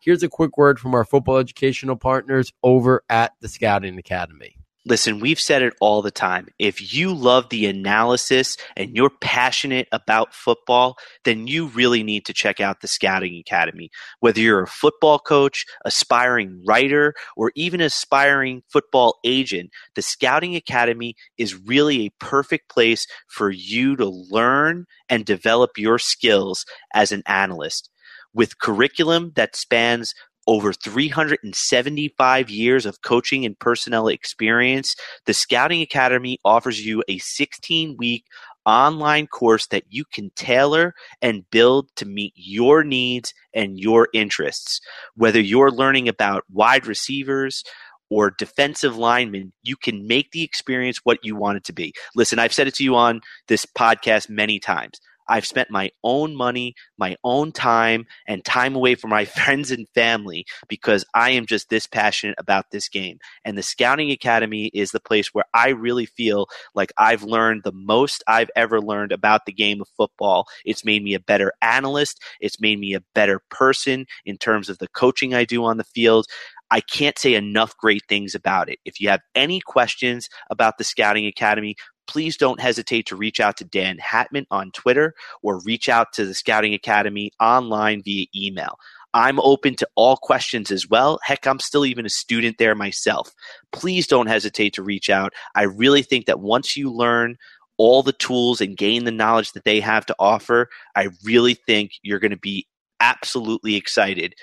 here's a quick word from our football educational partners over at the Scouting Academy. Listen, we've said it all the time. If you love the analysis and you're passionate about football, then you really need to check out the Scouting Academy. Whether you're a football coach, aspiring writer, or even aspiring football agent, the Scouting Academy is really a perfect place for you to learn and develop your skills as an analyst. With curriculum that spans over 375 years of coaching and personnel experience, the Scouting Academy offers you a 16 week online course that you can tailor and build to meet your needs and your interests. Whether you're learning about wide receivers, or defensive linemen, you can make the experience what you want it to be. Listen, I've said it to you on this podcast many times. I've spent my own money, my own time, and time away from my friends and family because I am just this passionate about this game. And the Scouting Academy is the place where I really feel like I've learned the most I've ever learned about the game of football. It's made me a better analyst, it's made me a better person in terms of the coaching I do on the field. I can't say enough great things about it. If you have any questions about the Scouting Academy, please don't hesitate to reach out to Dan Hatman on Twitter or reach out to the Scouting Academy online via email. I'm open to all questions as well. Heck, I'm still even a student there myself. Please don't hesitate to reach out. I really think that once you learn all the tools and gain the knowledge that they have to offer, I really think you're going to be absolutely excited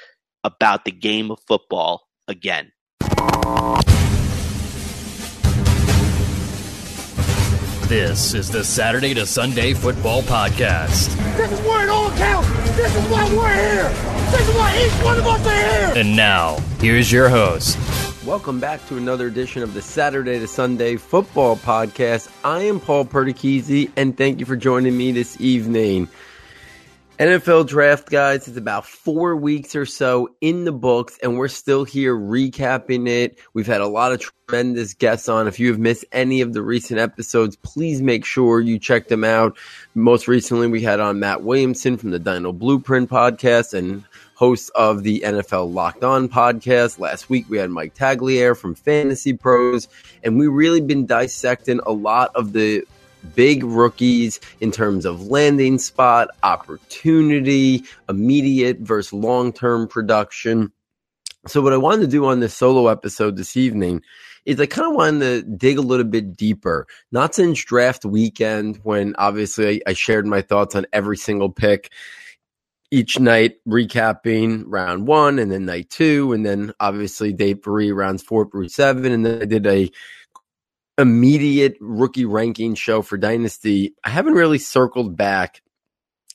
about the game of football again. This is the Saturday to Sunday Football Podcast. This is where it all counts. This is why we're here. This is why each one of us are here. And now, here's your host. Welcome back to another edition of the Saturday to Sunday Football Podcast. I am Paul Perticchese, and thank you for joining me this evening. NFL draft, guys, it's about four weeks or so in the books, and we're still here recapping it. We've had a lot of tremendous guests on. If you have missed any of the recent episodes, please make sure you check them out. Most recently, we had on Matt Williamson from the Dino Blueprint podcast and host of the NFL Locked On podcast. Last week, we had Mike Tagliere from Fantasy Pros, and we've really been dissecting a lot of the big rookies in terms of landing spot, opportunity, immediate versus long term production. So, what I wanted to do on this solo episode this evening is I kind of wanted to dig a little bit deeper. Not since draft weekend, when obviously I, shared my thoughts on every single pick each night, recapping round one and then night two, and then obviously day three, rounds four through seven. And then I did a immediate rookie ranking show for Dynasty, I haven't really circled back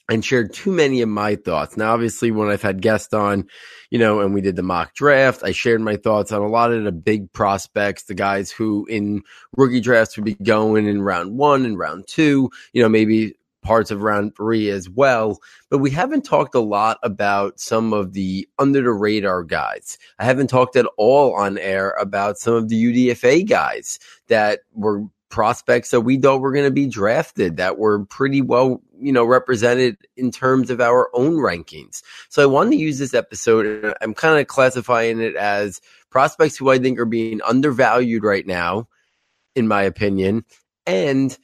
and shared too many of my thoughts. Now, obviously, when I've had guests on, you know, and we did the mock draft, I shared my thoughts on a lot of the big prospects, the guys who in rookie drafts would be going in round one and round two, you know, maybe parts of round three as well. But we haven't talked a lot about some of the under the radar guys. I haven't talked at all on air about some of the UDFA guys that were prospects that we thought were going to be drafted that were pretty well, you know, represented in terms of our own rankings. So I wanted to use this episode. And I'm kind of classifying it as prospects who I think are being undervalued right now, in my opinion, and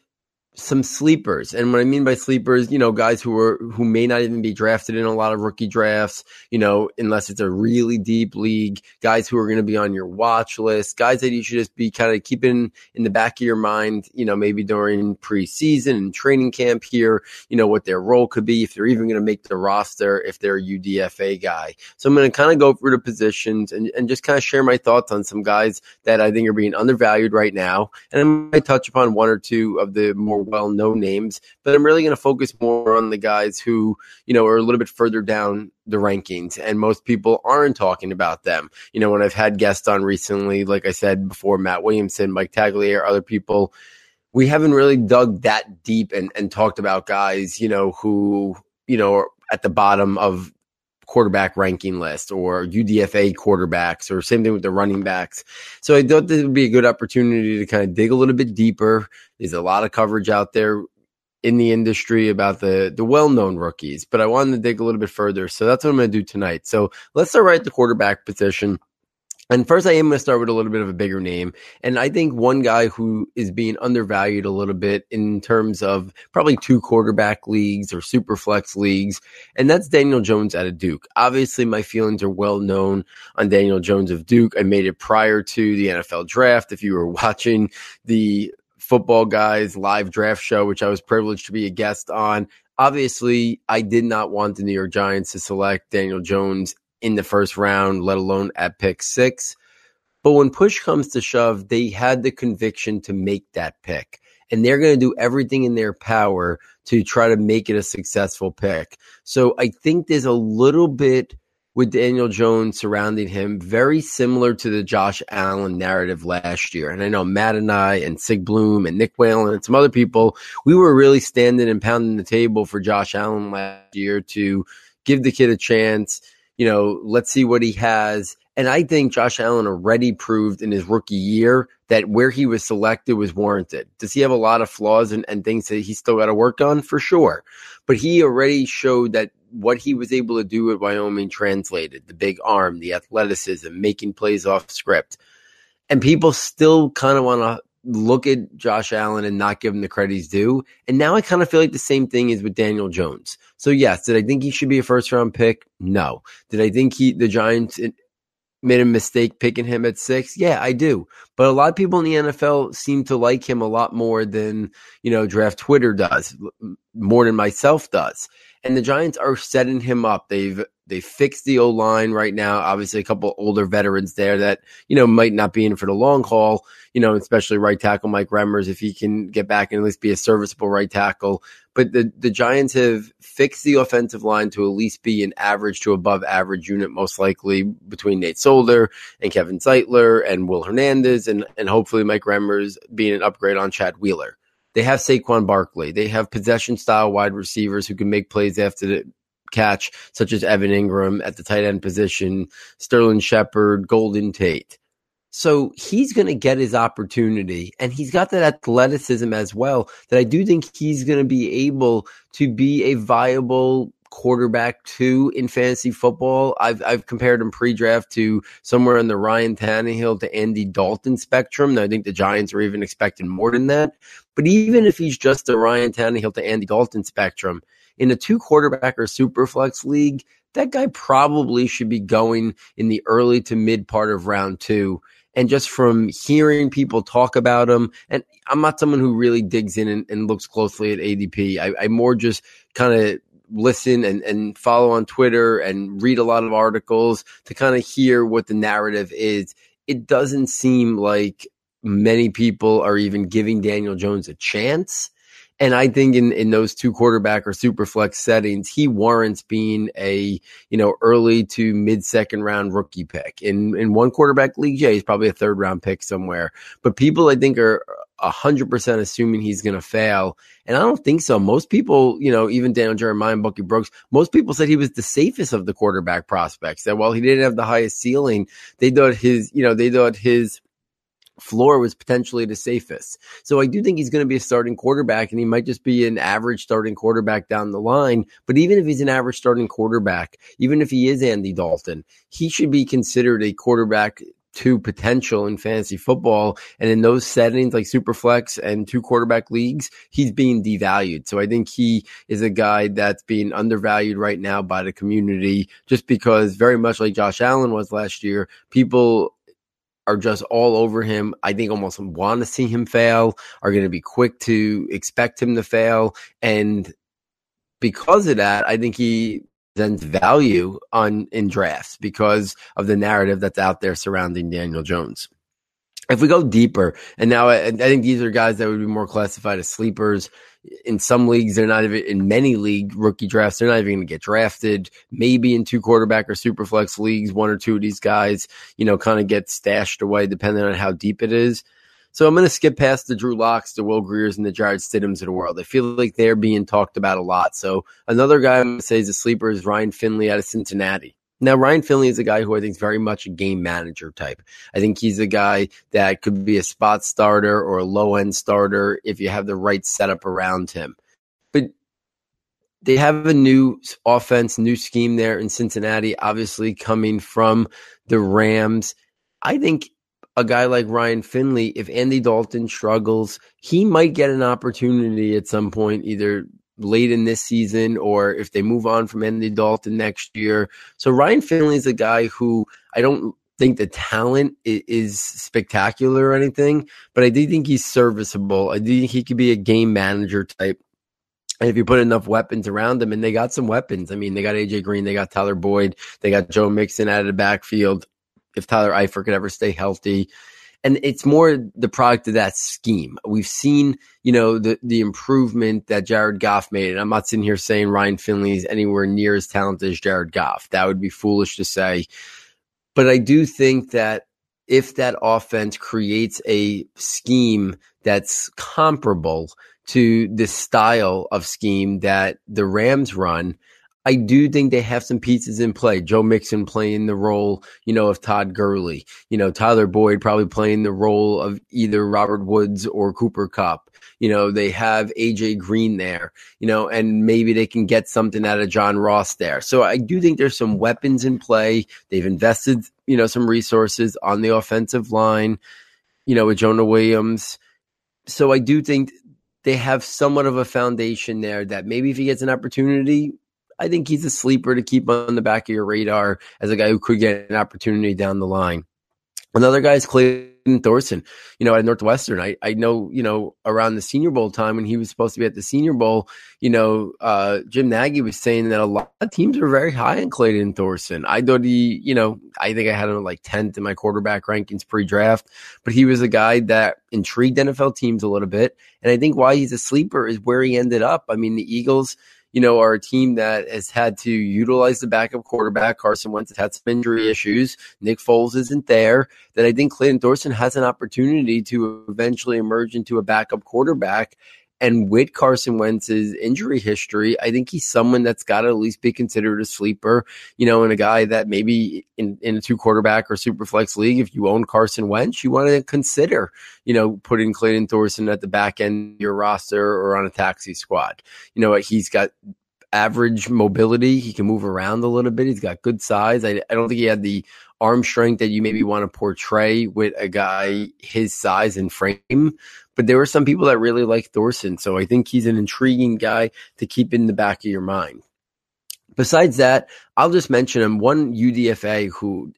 some sleepers. And what I mean by sleepers, you know, guys who are who may not even be drafted in a lot of rookie drafts, you know, unless it's a really deep league, guys who are going to be on your watch list, guys that you should just be kind of keeping in the back of your mind, you know, maybe during preseason and training camp here, you know, what their role could be, if they're even going to make the roster, if they're a UDFA guy. So I'm going to kind of go through the positions and, and just kind of share my thoughts on some guys that I think are being undervalued right now. And I might touch upon one or two of the more well known names, but I'm really going to focus more on the guys who, you know, are a little bit further down the rankings and most people aren't talking about them. You know, when I've had guests on recently, like I said before, Matt Williamson, Mike Tagliere, other people, we haven't really dug that deep and, and talked about guys, you know, who, you know, are at the bottom of quarterback ranking list or UDFA quarterbacks or same thing with the running backs. So I thought this would be a good opportunity to kind of dig a little bit deeper. There's a lot of coverage out there in the industry about the the well known rookies, but I wanted to dig a little bit further. So that's what I'm going to do tonight. So let's start right at the quarterback position. And first, I am going to start with a little bit of a bigger name. And I think one guy who is being undervalued a little bit in terms of probably two quarterback leagues or super flex leagues, and that's Daniel Jones out of Duke. Obviously, my feelings are well known on Daniel Jones of Duke. I made it prior to the NFL draft. If you were watching the football guys live draft show, which I was privileged to be a guest on, obviously, I did not want the New York Giants to select Daniel Jones in the first round, let alone at pick six. But when push comes to shove, they had the conviction to make that pick. And they're going to do everything in their power to try to make it a successful pick. So I think there's a little bit with Daniel Jones surrounding him, very similar to the Josh Allen narrative last year. And I know Matt and I and Sig Bloom and Nick Whalen and some other people, we were really standing and pounding the table for Josh Allen last year to give the kid a chance you know, let's see what he has. And I think Josh Allen already proved in his rookie year that where he was selected was warranted. Does he have a lot of flaws and, and things that he's still got to work on? For sure. But he already showed that what he was able to do at Wyoming translated the big arm, the athleticism, making plays off script. And people still kind of want to look at Josh Allen and not give him the credit he's due. And now I kind of feel like the same thing is with Daniel Jones. So yes, did I think he should be a first round pick? No. Did I think he the Giants eh, made a mistake picking him at six? Yeah, I do. But a lot of people in the NFL seem to like him a lot more than, you know, draft Twitter does, more than myself does. And the Giants are setting him up. They've they fixed the O line right now. Obviously, a couple older veterans there that you know might not be in for the long haul. You know, especially right tackle Mike Remmers if he can get back and at least be a serviceable right tackle. But the the Giants have fixed the offensive line to at least be an average to above average unit, most likely between Nate Solder and Kevin Zeitler and Will Hernandez, and and hopefully Mike Remmers being an upgrade on Chad Wheeler. They have Saquon Barkley. They have possession style wide receivers who can make plays after the catch, such as Evan Engram at the tight end position, Sterling Shepard, Golden Tate. So he's going to get his opportunity and he's got that athleticism as well that I do think he's going to be able to be a viable quarterback too in fantasy football. I've I've compared him pre-draft to somewhere in the Ryan Tannehill to Andy Dalton spectrum. I think the Giants are even expecting more than that. But even if he's just a Ryan Tannehill to Andy Dalton spectrum, in a two quarterback or super flex league, that guy probably should be going in the early to mid part of round two. And just from hearing people talk about him, and I'm not someone who really digs in and, and looks closely at ADP. I, I more just kind of listen and, and follow on Twitter and read a lot of articles to kind of hear what the narrative is. It doesn't seem like many people are even giving Daniel Jones a chance. And I think in, in those two quarterback or super flex settings, he warrants being a, you know, early to mid second round rookie pick. In in one quarterback league, yeah, he's probably a third round pick somewhere. But people I think are hundred percent assuming he's gonna fail. And I don't think so. Most people, you know, even Daniel Jeremiah and Bucky Brooks, most people said he was the safest of the quarterback prospects. That while he didn't have the highest ceiling, they thought his, you know, they thought his floor was potentially the safest. So I do think he's going to be a starting quarterback and he might just be an average starting quarterback down the line. But even if he's an average starting quarterback, even if he is Andy Dalton, he should be considered a quarterback to potential in fantasy football. And in those settings like Superflex and two quarterback leagues, he's being devalued. So I think he is a guy that's being undervalued right now by the community just because very much like Josh Allen was last year, people are just all over him. I think almost want to see him fail, are going to be quick to expect him to fail. And because of that, I think he presents value on in drafts because of the narrative that's out there surrounding Daniel Jones. If we go deeper, and now I, I think these are guys that would be more classified as sleepers in some leagues, they're not even in many league rookie drafts. They're not even going to get drafted. Maybe in two quarterback or super flex leagues, one or two of these guys, you know, kind of get stashed away depending on how deep it is. So I'm going to skip past the Drew Locks, the Will Griers, and the Jarrett Stidhams of the world. I feel like they're being talked about a lot. So another guy I'm going to say is a sleeper is Ryan Finley out of Cincinnati. Now, Ryan Finley is a guy who I think is very much a game manager type. I think he's a guy that could be a spot starter or a low end starter if you have the right setup around him. but they have a new offense, new scheme there in Cincinnati, obviously coming from the Rams. I think a guy like Ryan Finley, if Andy Dalton struggles, he might get an opportunity at some point, either late in this season or if they move on from Andy Dalton next year. So Ryan Finley is a guy who I don't think the talent is spectacular or anything, but I do think he's serviceable. I do think he could be a game manager type. And if you put enough weapons around him, and they got some weapons. I mean, they got AJ Green, they got Tyler Boyd, they got Joe Mixon out of the backfield. If Tyler Eifert could ever stay healthy, and it's more the product of that scheme. We've seen, you know, the the improvement that Jared Goff made. And I'm not sitting here saying Ryan Finley is anywhere near as talented as Jared Goff. That would be foolish to say. But I do think that if that offense creates a scheme that's comparable to the style of scheme that the Rams run, I do think they have some pieces in play. Joe Mixon playing the role, you know, of Todd Gurley. You know, Tyler Boyd probably playing the role of either Robert Woods or Cooper Kupp. You know, they have AJ Green there, you know, and maybe they can get something out of John Ross there. So I do think there's some weapons in play. They've invested, you know, some resources on the offensive line, you know, with Jonah Williams. So I do think they have somewhat of a foundation there that maybe if he gets an opportunity, I think he's a sleeper to keep on the back of your radar as a guy who could get an opportunity down the line. Another guy is Clayton Thorson, you know, at Northwestern. I, I know, you know, around the Senior Bowl time when he was supposed to be at the Senior Bowl, you know, uh, Jim Nagy was saying that a lot of teams were very high on Clayton Thorson. I thought he, you know, I think I had him like 10th in my quarterback rankings pre draft, but he was a guy that intrigued NFL teams a little bit. And I think why he's a sleeper is where he ended up. I mean, the Eagles, you know, are a team that has had to utilize the backup quarterback. Carson Wentz has had some injury issues. Nick Foles isn't there. That I think Clayton Thorson has an opportunity to eventually emerge into a backup quarterback. And with Carson Wentz's injury history, I think he's someone that's got to at least be considered a sleeper, you know, and a guy that maybe in, in a two quarterback or super flex league, if you own Carson Wentz, you want to consider, you know, putting Clayton Thorson at the back end of your roster or on a taxi squad. You know, he's got average mobility. He can move around a little bit. He's got good size. I, I don't think he had the arm strength that you maybe want to portray with a guy his size and frame. But there were some people that really like Thorson. So I think he's an intriguing guy to keep in the back of your mind. Besides that, I'll just mention him one UDFA who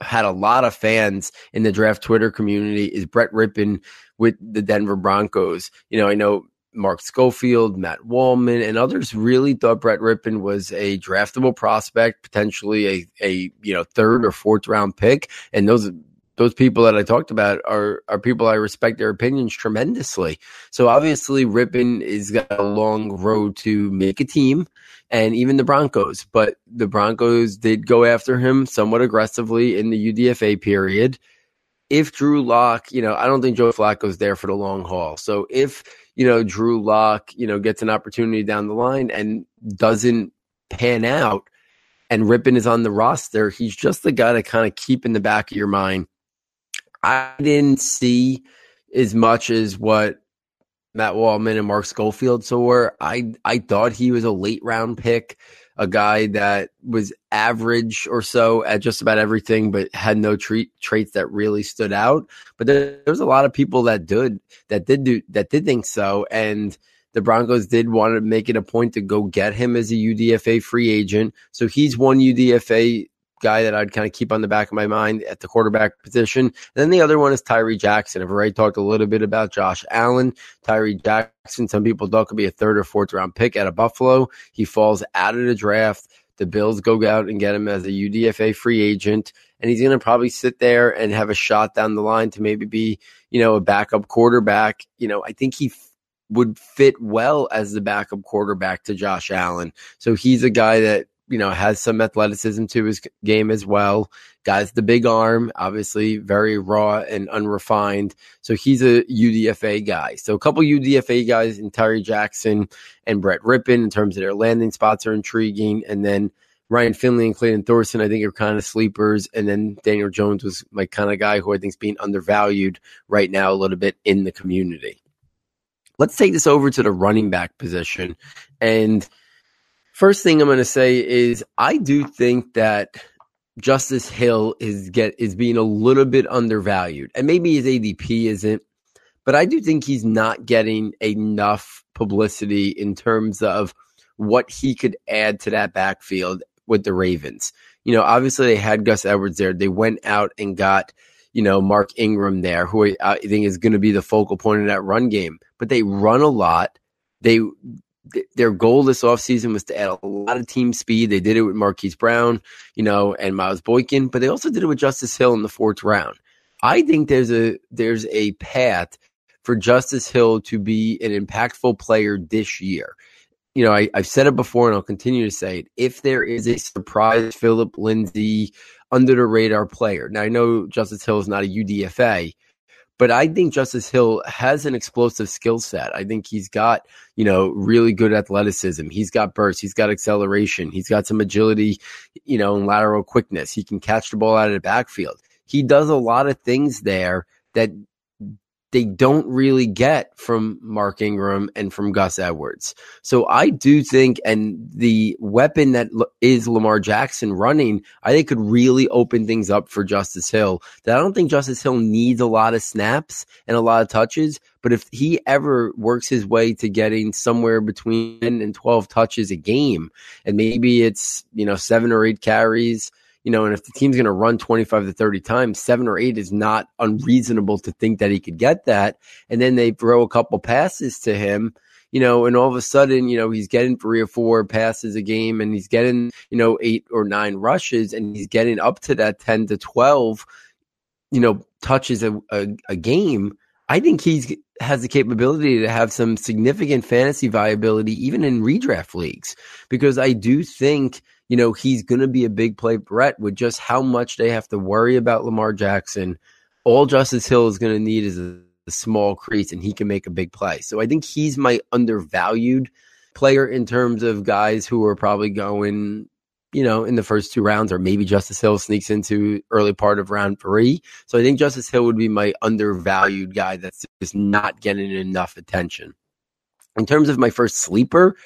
had a lot of fans in the draft Twitter community is Brett Rypien with the Denver Broncos. You know, I know Mark Schofield, Matt Waldman, and others really thought Brett Rypien was a draftable prospect, potentially a, a you know third or fourth round pick. And those those people that I talked about are are people I respect their opinions tremendously. So obviously Rypien is got a long road to make a team and even the Broncos, but the Broncos did go after him somewhat aggressively in the UDFA period. If Drew Lock, you know, I don't think Joe Flacco's there for the long haul. So if you know, Drew Lock, you know, gets an opportunity down the line and doesn't pan out and Rypien is on the roster, he's just the guy to kind of keep in the back of your mind. I didn't see as much as what Matt Waldman and Mark Schofield saw. I I thought he was a late round pick a guy that was average or so at just about everything, but had no treat, traits that really stood out. But there, there was a lot of people that did that did do that did think so, and the Broncos did want to make it a point to go get him as a UDFA free agent. So he's one UDFA guy that I'd kind of keep on the back of my mind at the quarterback position. And then the other one is Tyree Jackson. I've already talked a little bit about Josh Allen. Tyree Jackson, some people thought could be a third or fourth round pick out of Buffalo. He falls out of the draft. The Bills go out and get him as a UDFA free agent. And he's going to probably sit there and have a shot down the line to maybe be, you know, a backup quarterback. You know, I think he would fit well as the backup quarterback to Josh Allen. So he's a guy that you know, has some athleticism to his game as well. Guys, the big arm, obviously very raw and unrefined. So he's a UDFA guy. So a couple UDFA guys in Tyree Jackson and Brett Rypien in terms of their landing spots are intriguing. And then Ryan Finley and Clayton Thorson, I think, are kind of sleepers. And then Daniel Jones was my kind of guy who I think is being undervalued right now a little bit in the community. let's take this over to the running back position. And first thing I'm going to say is I do think that Justice Hill is get is being a little bit undervalued, and maybe his ADP isn't, but I do think he's not getting enough publicity in terms of what he could add to that backfield with the Ravens. You know, obviously they had Gus Edwards there. They went out and got you know, Mark Ingram there, who I think is going to be the focal point of that run game. But they run a lot. They their goal this offseason was to add a lot of team speed. They did it with Marquise Brown, you know, and Miles Boykin, but they also did it with Justice Hill in the fourth round. I think there's a there's a path for Justice Hill to be an impactful player this year. You know, I, have said it before and I'll continue to say it. If there is a surprise Philip Lindsay under the radar player. Now I know Justice Hill is not a UDFA, but I think Justice Hill has an explosive skill set. I think he's got, you know, really good athleticism. He's got burst. He's got acceleration. He's got some agility, you know, and lateral quickness. He can catch the ball out of the backfield. He does a lot of things there that they don't really get from Mark Ingram and from Gus Edwards. So I do think, and the weapon that is Lamar Jackson running, I think could really open things up for Justice Hill. That I don't think Justice Hill needs a lot of snaps and a lot of touches, but if he ever works his way to getting somewhere between 10 and 12 touches a game, and maybe it's, you know, seven or eight carries, you know, and if the team's going to run 25 to 30 times, seven or eight is not unreasonable to think that he could get that. And then they throw a couple passes to him, you know, and all of a sudden, you know, he's getting three or four passes a game and he's getting, you know, eight or nine rushes and he's getting up to that 10 to 12, you know, touches a, a, a game. I think he's has the capability to have some significant fantasy viability even in redraft leagues because I do think – you know, he's going to be a big play threat with just how much they have to worry about Lamar Jackson. All Justice Hill is going to need is a, a small crease, and he can make a big play. So I think he's my undervalued player in terms of guys who are probably going, you know, in the first two rounds, or maybe Justice Hill sneaks into early part of round three. So I think Justice Hill would be my undervalued guy that's just not getting enough attention. In terms of my first sleeper,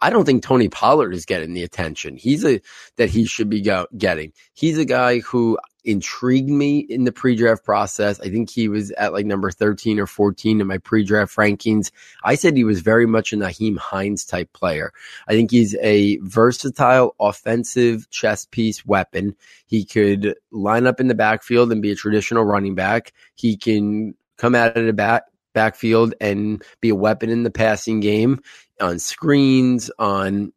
I don't think Tony Pollard is getting the attention he's a that he should be go, getting. He's a guy who intrigued me in the pre-draft process. I think he was at like number 13 or 14 in my pre-draft rankings. I said he was very much a Nyheim Hines type player. I think he's a versatile offensive chess piece weapon. He could line up in the backfield and be a traditional running back. He can come out of the back backfield and be a weapon in the passing game on screens, on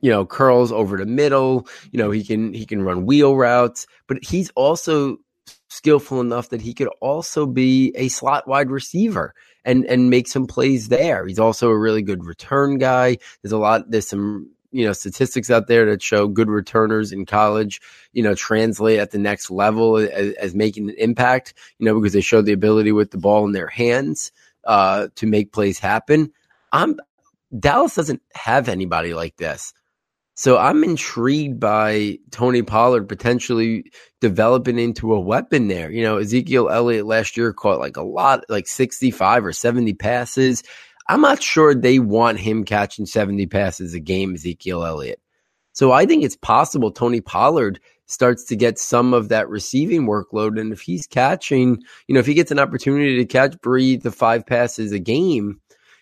you know curls over the middle. You know he can he can run wheel routes, but he's also skillful enough that he could also be a slot wide receiver and and make some plays there. He's also a really good return guy. There's a lot. There's some you know statistics out there that show good returners in college you know translate at the next level as, as making an impact you know because they show the ability with the ball in their hands uh, to make plays happen i'm Dallas doesn't have anybody like this. So I'm intrigued by Tony Pollard potentially developing into a weapon there. You know, Ezekiel Elliott last year caught like a lot, like 65 or 70 passes. I'm not sure they want him catching 70 passes a game, Ezekiel Elliott. So I think it's possible Tony Pollard starts to get some of that receiving workload. And if he's catching, you know, if he gets an opportunity to catch, breathe the five passes a game,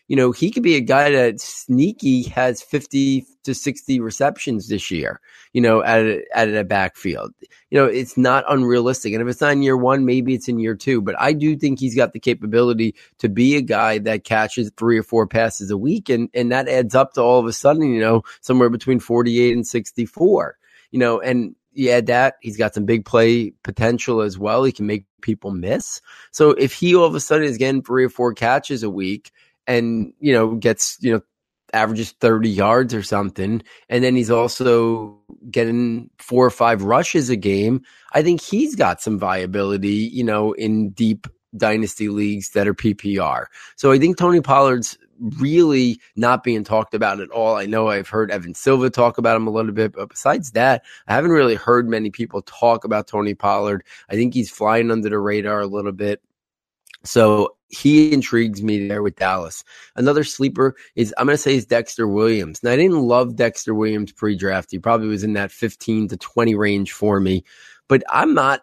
you know, he could be a guy that sneaky has 50 to 60 receptions this year, you know, at a, at a backfield. You know, it's not unrealistic. And if it's not in year one, maybe it's in year two. But I do think he's got the capability to be a guy that catches three or four passes a week. And, and that adds up to all of a sudden, you know, somewhere between 48 and 64, you know, and you add that he's got some big play potential as well. He can make people miss. So if he all of a sudden is getting three or four catches a week, and you know gets you know averages 30 yards or something and then he's also getting four or five rushes a game i think he's got some viability you know in deep dynasty leagues that are ppr so i think tony pollard's really not being talked about at all i know i've heard evan silva talk about him a little bit but besides that i haven't really heard many people talk about tony pollard i think he's flying under the radar a little bit So he intrigues me there with Dallas. Another sleeper is I'm going to say is Dexter Williams. Now I didn't love Dexter Williams pre-draft. He probably was in that 15 to 20 range for me, but I'm not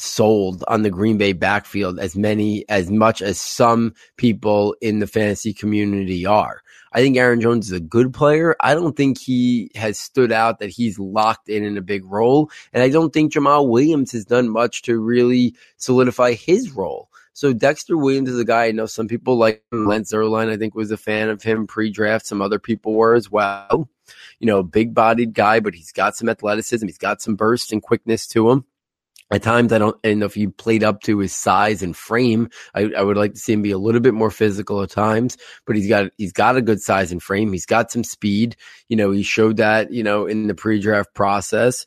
sold on the Green Bay backfield as many as much as some people in the fantasy community are. I think Aaron Jones is a good player. I don't think he has stood out that he's locked in in a big role. And I don't think Jamaal Williams has done much to really solidify his role. So Dexter Williams is a guy I know some people like Lance Zierlein, I think was a fan of him pre-draft. Some other people were as well. You know, big bodied guy, but he's got some athleticism. He's got some burst and quickness to him. At times, I don't I don't know if he played up to his size and frame. I, I, would like to see him be a little bit more physical at times, but he's got he's got a good size and frame. He's got some speed. You know, he showed that you know in the pre-draft process.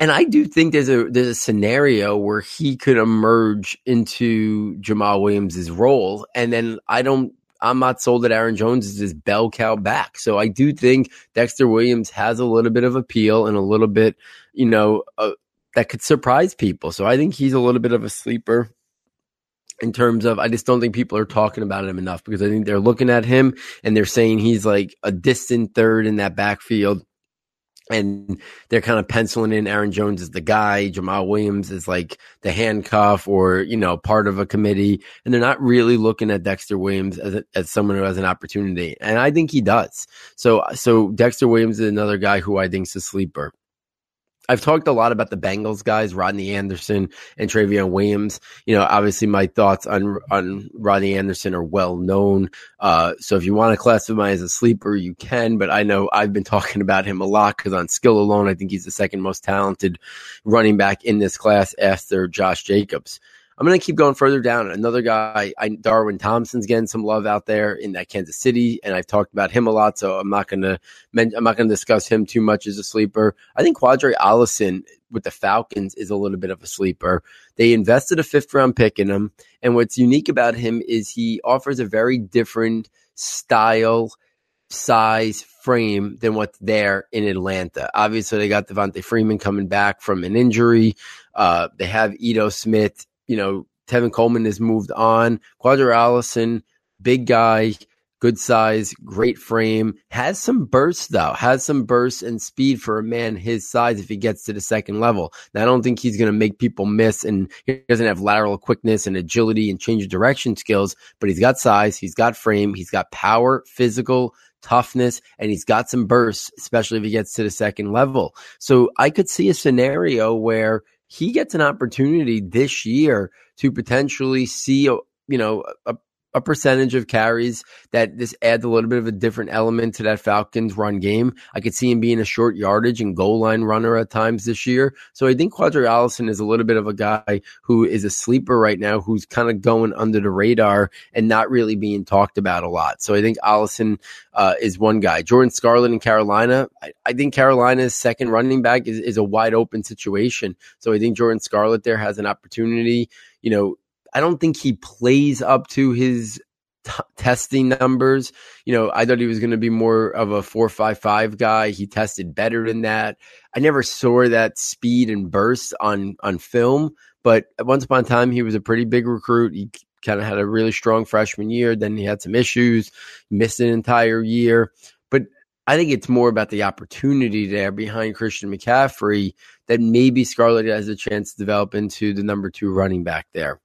And I do think there's a there's a scenario where he could emerge into Jamaal Williams' role, and then I don't I'm not sold that Aaron Jones is his bell cow back. So I do think Dexter Williams has a little bit of appeal and a little bit, you know, uh, that could surprise people. So I think he's a little bit of a sleeper in terms of I just don't think people are talking about him enough because I think they're looking at him and they're saying he's like a distant third in that backfield and they're kind of penciling in Aaron Jones as the guy, Jamaal Williams is like the handcuff or, you know, part of a committee. And they're not really looking at Dexter Williams as, a, as someone who has an opportunity. And I think he does. So, so Dexter Williams is another guy who I think is a sleeper. I've talked a lot about the Bengals guys, Rodney Anderson and Trayveon Williams. You know, obviously my thoughts on on Rodney Anderson are well known. Uh, so if you want to classify him as a sleeper, you can. But I know I've been talking about him a lot because on skill alone, I think he's the second most talented running back in this class after Josh Jacobs. I'm going to keep going further down. Another guy, I, Darwin Thompson's getting some love out there in that Kansas City, and I've talked about him a lot, so I'm not going to I'm not going to discuss him too much as a sleeper. I think Qadree Ollison with the Falcons is a little bit of a sleeper. They invested a fifth round pick in him, and what's unique about him is he offers a very different style, size, frame than what's there in Atlanta. Obviously, they got Devonta Freeman coming back from an injury. Uh, they have Ito Smith you know, Tevin Coleman has moved on. Qadree Ollison, big guy, good size, great frame, has some bursts though, has some bursts and speed for a man his size if he gets to the second level. Now, I don't think he's going to make people miss and he doesn't have lateral quickness and agility and change of direction skills, but he's got size, he's got frame, he's got power, physical, toughness, and he's got some bursts, especially if he gets to the second level. So I could see a scenario where he gets an opportunity this year to potentially see, a, you know, a, a percentage of carries that this adds a little bit of a different element to that Falcons run game. I could see him being a short yardage and goal line runner at times this year. So I think Qadree Ollison is a little bit of a guy who is a sleeper right now, who's kind of going under the radar and not really being talked about a lot. So I think Ollison uh, is one guy. Jordan Scarlett in Carolina. I, I think Carolina's second running back is, is a wide open situation. So I think Jordan Scarlett there has an opportunity. You know, I don't think he plays up to his t- testing numbers. You know, I thought he was going to be more of a four five five guy. He tested better than that. I never saw that speed and burst on on film, but once upon a time he was a pretty big recruit. He kind of had a really strong freshman year. Then he had some issues, missed an entire year. But I think it's more about the opportunity there behind Christian McCaffrey that maybe Scarlett has a chance to develop into the number two running back there.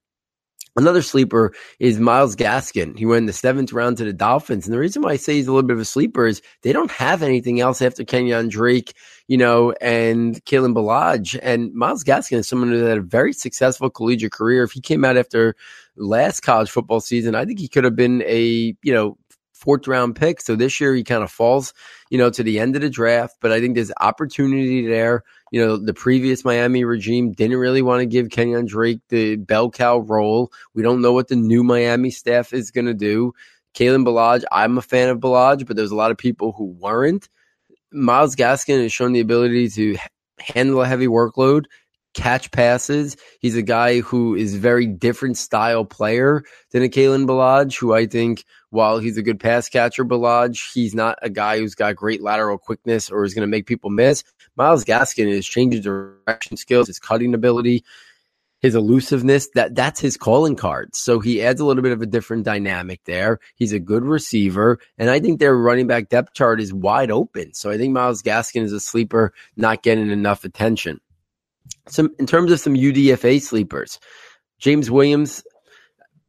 Another sleeper is Myles Gaskin. He went in the seventh round to the Dolphins. And the reason why I say he's a little bit of a sleeper is they don't have anything else after Kenyon Drake, you know, and Kalen Ballage. And Myles Gaskin is someone who had a very successful collegiate career. If he came out after last college football season, I think he could have been a, you know, fourth round pick. So this year he kind of falls, you know, to the end of the draft. But I think there's opportunity there you know, the previous Miami regime didn't really want to give Kenyon Drake the bell cow role. We don't know what the new Miami staff is going to do. Kalen Ballage, I'm a fan of Ballage, but there's a lot of people who weren't. Myles Gaskin has shown the ability to handle a heavy workload, catch passes. He's a guy who is very different style player than a Kalen Ballage, who I think while he's a good pass catcher, Ballage, he's not a guy who's got great lateral quickness or is going to make people miss. Myles Gaskin is changing direction skills, his cutting ability. his elusiveness, that that's his calling card. So he adds a little bit of a different dynamic there. He's a good receiver. And I think their running back depth chart is wide open. So I think Myles Gaskin is a sleeper, not getting enough attention. Some in terms of some UDFA sleepers, James Williams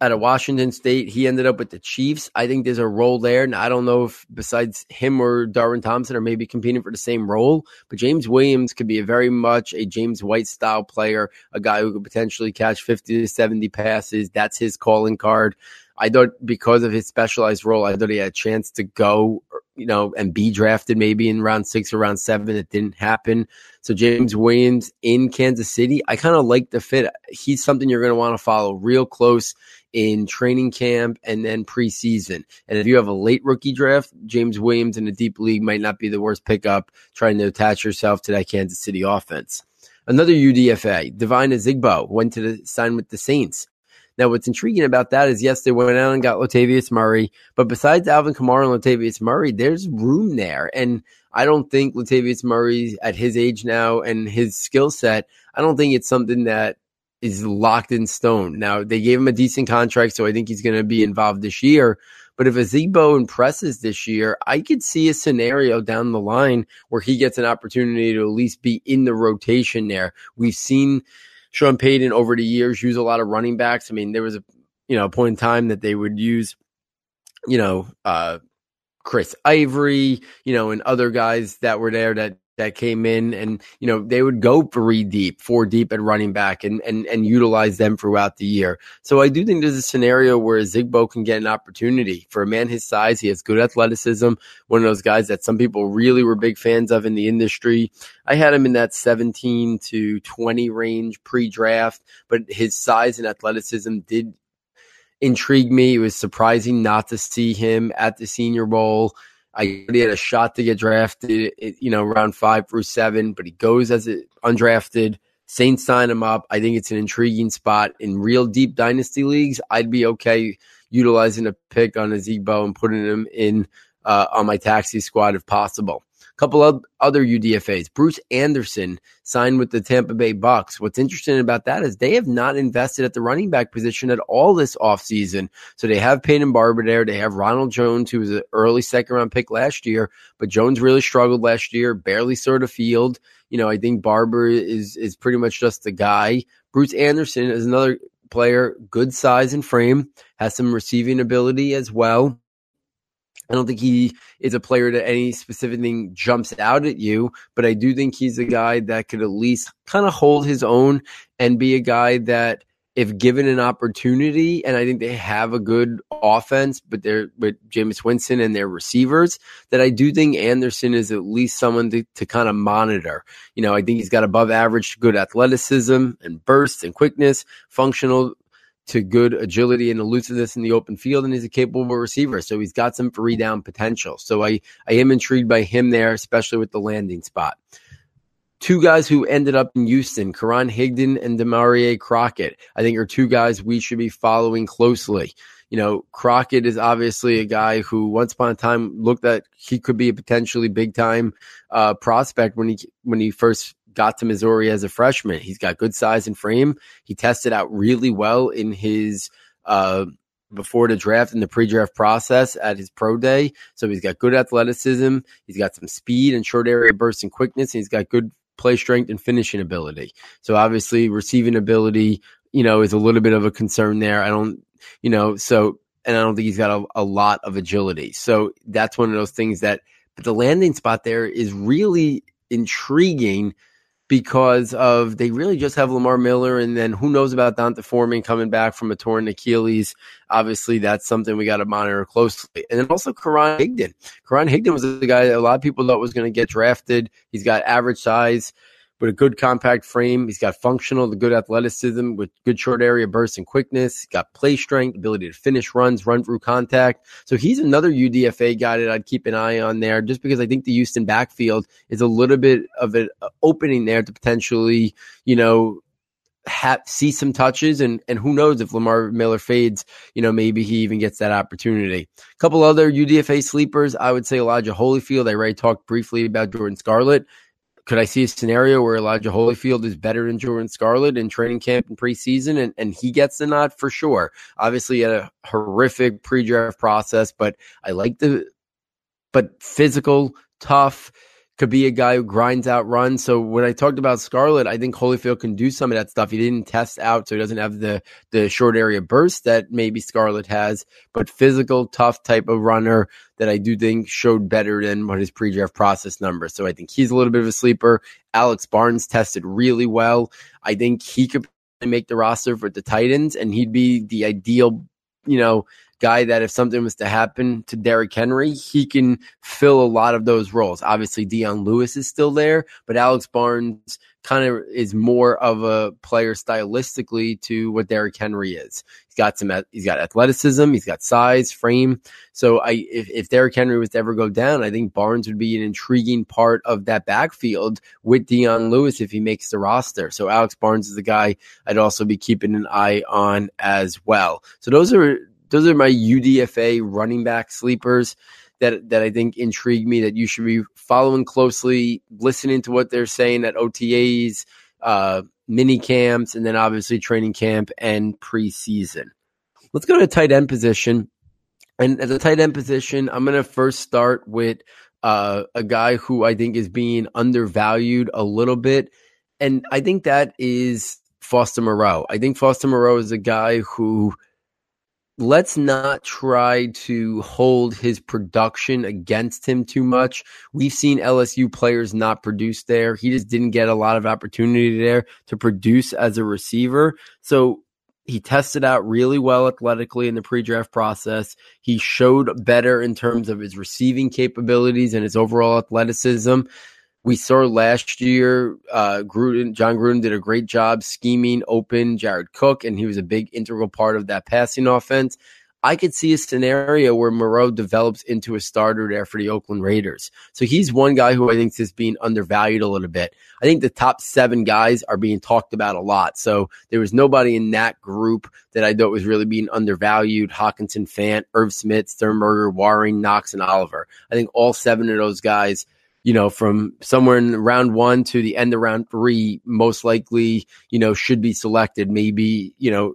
out of Washington State. He ended up with the Chiefs. I think there's a role there. And I don't know if besides him or Darwin Thompson are maybe competing for the same role, but James Williams could be a very much a James White style player, a guy who could potentially catch 50 to 70 passes. That's his calling card. I thought because of his specialized role, I thought he had a chance to go, you know, and be drafted maybe in round six or round seven. It didn't happen. So James Williams in Kansas City, I kind of like the fit. He's something you're going to want to follow real close in training camp and then preseason. And if you have a late rookie draft, James Williams in a deep league might not be the worst pickup trying to attach yourself to that Kansas City offense. Another UDFA, Devine Ozigbo, went to the, sign with the Saints. Now, what's intriguing about that is, yes, they went out and got Latavius Murray, but besides Alvin Kamara and Latavius Murray, there's room there. And I don't think Latavius Murray, at his age now and his skill set, I don't think it's something that is locked in stone. Now they gave him a decent contract, so I think he's going to be involved this year. But if Ozigbo impresses this year, I could see a scenario down the line where he gets an opportunity to at least be in the rotation there. We've seen Sean Payton over the years use a lot of running backs. I mean, there was a you know point in time that they would use, you know, uh, Chris Ivory, you know, and other guys that were there that that came in and you know they would go three deep four deep at running back and and and utilize them throughout the year. So i do think there's a scenario where Zigbo can get an opportunity for a man his size. He has good athleticism one of those guys that some people really were big fans of in the industry. I had him in that 17 to 20 range pre-draft but his size and athleticism did intrigue me. It was surprising not to see him at the senior bowl I he had a shot to get drafted, you know, round five through seven, but he goes as an undrafted. Saints sign him up. I think it's an intriguing spot in real deep dynasty leagues. I'd be okay utilizing a pick on Ozigbo and putting him in uh, on my taxi squad if possible couple of other UDFAs. Bruce Anderson signed with the Tampa Bay Bucks. What's interesting about that is they have not invested at the running back position at all this offseason. So they have Peyton Barber there. They have Ronald Jones, who was an early second round pick last year, but Jones really struggled last year, barely saw the field. You know, I think Barber is is pretty much just the guy. Bruce Anderson is another player, good size and frame, has some receiving ability as well. I don't think he is a player that any specific thing jumps out at you, but I do think he's a guy that could at least kind of hold his own and be a guy that, if given an opportunity, and I think they have a good offense, but they're with Jameis Winston and their receivers, that I do think Anderson is at least someone to, to kind of monitor. You know, I think he's got above average good athleticism and burst and quickness, functional to good agility and elusiveness in the open field, and he's a capable receiver. So he's got some three down potential. So I, I am intrigued by him there, especially with the landing spot. Two guys who ended up in Houston, Karan Higdon and Damarea Crockett, I think are two guys we should be following closely. You know, Crockett is obviously a guy who once upon a time looked that he could be a potentially big time uh, prospect when he when he first got to Missouri as a freshman. He's got good size and frame. He tested out really well in his uh, before the draft in the pre-draft process at his pro day. So he's got good athleticism. He's got some speed and short area bursts and quickness. And he's got good play strength and finishing ability. So obviously receiving ability, you know, is a little bit of a concern there. I don't, you know, so and I don't think he's got a, a lot of agility. So that's one of those things that but the landing spot there is really intriguing because of they really just have Lamar Miller, and then who knows about D'Onta Foreman coming back from a torn Achilles. Obviously, that's something we got to monitor closely. And then also Karan Higdon. Karan Higdon was the guy that a lot of people thought was going to get drafted. He's got average size with a good compact frame. He's got functional, the good athleticism with good short area bursts and quickness. He's got play strength, ability to finish runs, run through contact. So he's another UDFA guy that I'd keep an eye on there just because I think the Houston backfield is a little bit of an uh, opening there to potentially, you know, have, see some touches and and who knows if Lamar Miller fades, you know, maybe he even gets that opportunity. A couple other UDFA sleepers, I would say Elijah Holyfield. I already talked briefly about Jordan Scarlett could I see a scenario where Elijah Holyfield is better than Jordan Scarlett in training camp and preseason and, and he gets the nod for sure? Obviously, had a horrific pre draft process, but I like the, but physical, tough, could be a guy who grinds out runs. So when I talked about Scarlett, I think Holyfield can do some of that stuff. He didn't test out, so he doesn't have the the short area burst that maybe Scarlett has, but physical, tough type of runner that I do think showed better than what his pre-draft process number. So I think he's a little bit of a sleeper. Alex Barnes tested really well. I think he could make the roster for the Titans, and he'd be the ideal, you know, guy that if something was to happen to Derrick Henry, he can fill a lot of those roles. Obviously, Dion Lewis is still there, but Alex Barnes kind of is more of a player stylistically to what Derrick Henry is. He's got some, he's got athleticism, he's got size, frame. So I, if, if Derrick Henry was to ever go down, I think Barnes would be an intriguing part of that backfield with Dion Lewis if he makes the roster. So Alex Barnes is the guy I'd also be keeping an eye on as well. So those are those are my UDFA running back sleepers that that I think intrigue me that you should be following closely, listening to what they're saying at OTAs, uh, mini camps, and then obviously training camp and preseason. Let's go to tight end position. And at the tight end position, I'm going to first start with uh, a guy who I think is being undervalued a little bit. And I think that is Foster Moreau. I think Foster Moreau is a guy who – let's not try to hold his production against him too much. We've seen LSU players not produce there. He just didn't get a lot of opportunity there to produce as a receiver. So he tested out really well athletically in the pre-draft process. He showed better in terms of his receiving capabilities and his overall athleticism. We saw last year, uh, Gruden, Jon Gruden did a great job scheming open Jared Cook, and he was a big integral part of that passing offense. I could see a scenario where Moreau develops into a starter there for the Oakland Raiders. So he's one guy who I think is being undervalued a little bit. I think the top seven guys are being talked about a lot. So there was nobody in that group that I thought was really being undervalued. Hockenson, Fant, Irv Smith, Sternberger, Warring, Knox, and Oliver. I think all seven of those guys – you know, from somewhere in round one to the end of round three, most likely, you know, should be selected. Maybe, you know,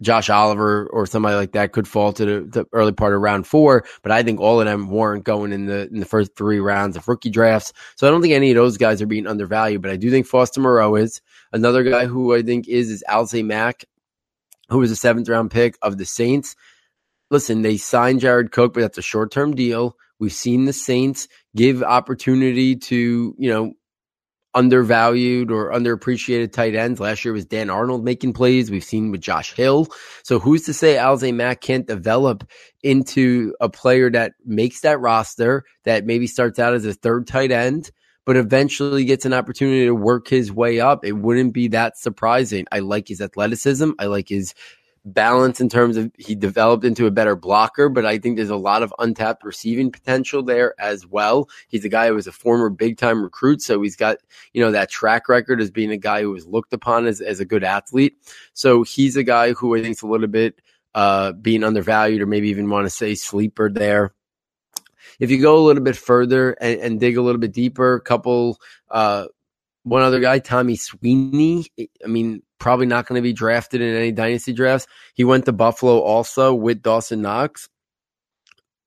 Josh Oliver or somebody like that could fall to the, the, early part of round four, but I think all of them weren't going in the in the first three rounds of rookie drafts. So I don't think any of those guys are being undervalued, but I do think Foster Moreau is another guy who I think is is Alize Mack, who was a seventh round pick of the Saints. Listen, they signed Jared Cook, but that's a short term deal. We've seen the Saints give opportunity to, you know, undervalued or underappreciated tight ends. Last year was Dan Arnold making plays. We've seen with Josh Hill. So who's to say Alize Mack can't develop into a player that makes that roster that maybe starts out as a third tight end, but eventually gets an opportunity to work his way up. It wouldn't be that surprising. I like his athleticism. I like his balance in terms of he developed into a better blocker, but I think there's a lot of untapped receiving potential there as well. He's a guy who was a former big time recruit, so he's got, you know, that track record as being a guy who was looked upon as, as a good athlete. So he's a guy who I think is a little bit uh, being undervalued or maybe even want to say sleeper there. If you go a little bit further and, and dig a little bit deeper, a couple uh, one other guy, Tommy Sweeney. I mean, probably not going to be drafted in any dynasty drafts. He went to Buffalo also with Dawson Knox.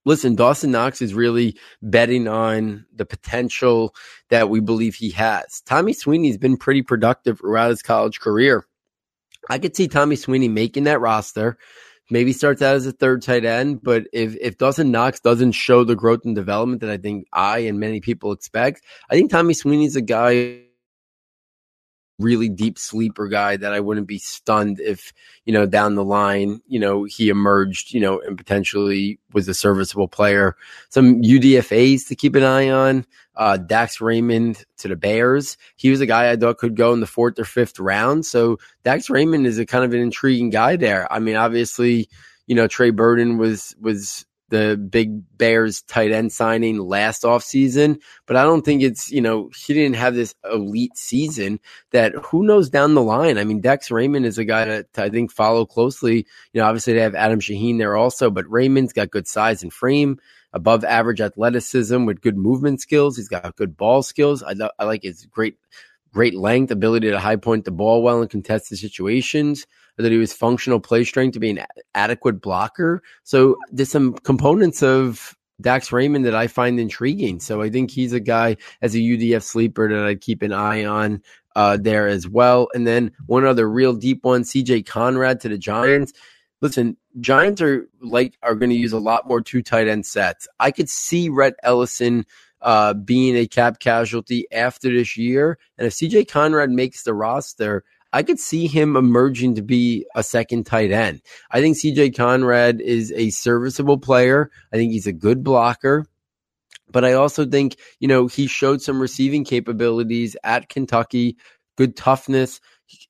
Listen, Dawson Knox is really betting on the potential that we believe he has. Tommy Sweeney's been pretty productive throughout his college career. I could see Tommy Sweeney making that roster. Maybe starts out as a third tight end, but if if Dawson Knox doesn't show the growth and development that I think I and many people expect, I think Tommy Sweeney's a guy really deep sleeper guy that I wouldn't be stunned if, you know, down the line, you know, he emerged, you know, and potentially was a serviceable player. Some UDFAs to keep an eye on. Uh, Dax Raymond to the Bears. He was a guy I thought could go in the fourth or fifth round. So Dax Raymond is a kind of an intriguing guy there. I mean, obviously, you know, Trey Burton was, was, the big Bears tight end signing last offseason, but I don't think it's, you know, he didn't have this elite season that who knows down the line. I mean, Dex Raymond is a guy to I think follow closely. You know, obviously they have Adam Shaheen there also, but Raymond's got good size and frame. above average athleticism with good movement skills. He's got good ball skills. I, I like his great, great length, ability to high point the ball well in contested situations. That he was functional play strength to be an adequate blocker. So there's some components of Dax Raymond that I find intriguing. So I think he's a guy as a UDF sleeper that I'd keep an eye on uh, there as well. And then one other real deep one, CJ Conrad to the Giants. Listen, Giants are like are going to use a lot more two tight end sets. I could see Rhett Ellison uh, being a cap casualty after this year, and if CJ Conrad makes the roster, I could see him emerging to be a second tight end. I think CJ Conrad is a serviceable player. I think he's a good blocker. But I also think, you know, he showed some receiving capabilities at Kentucky, good toughness,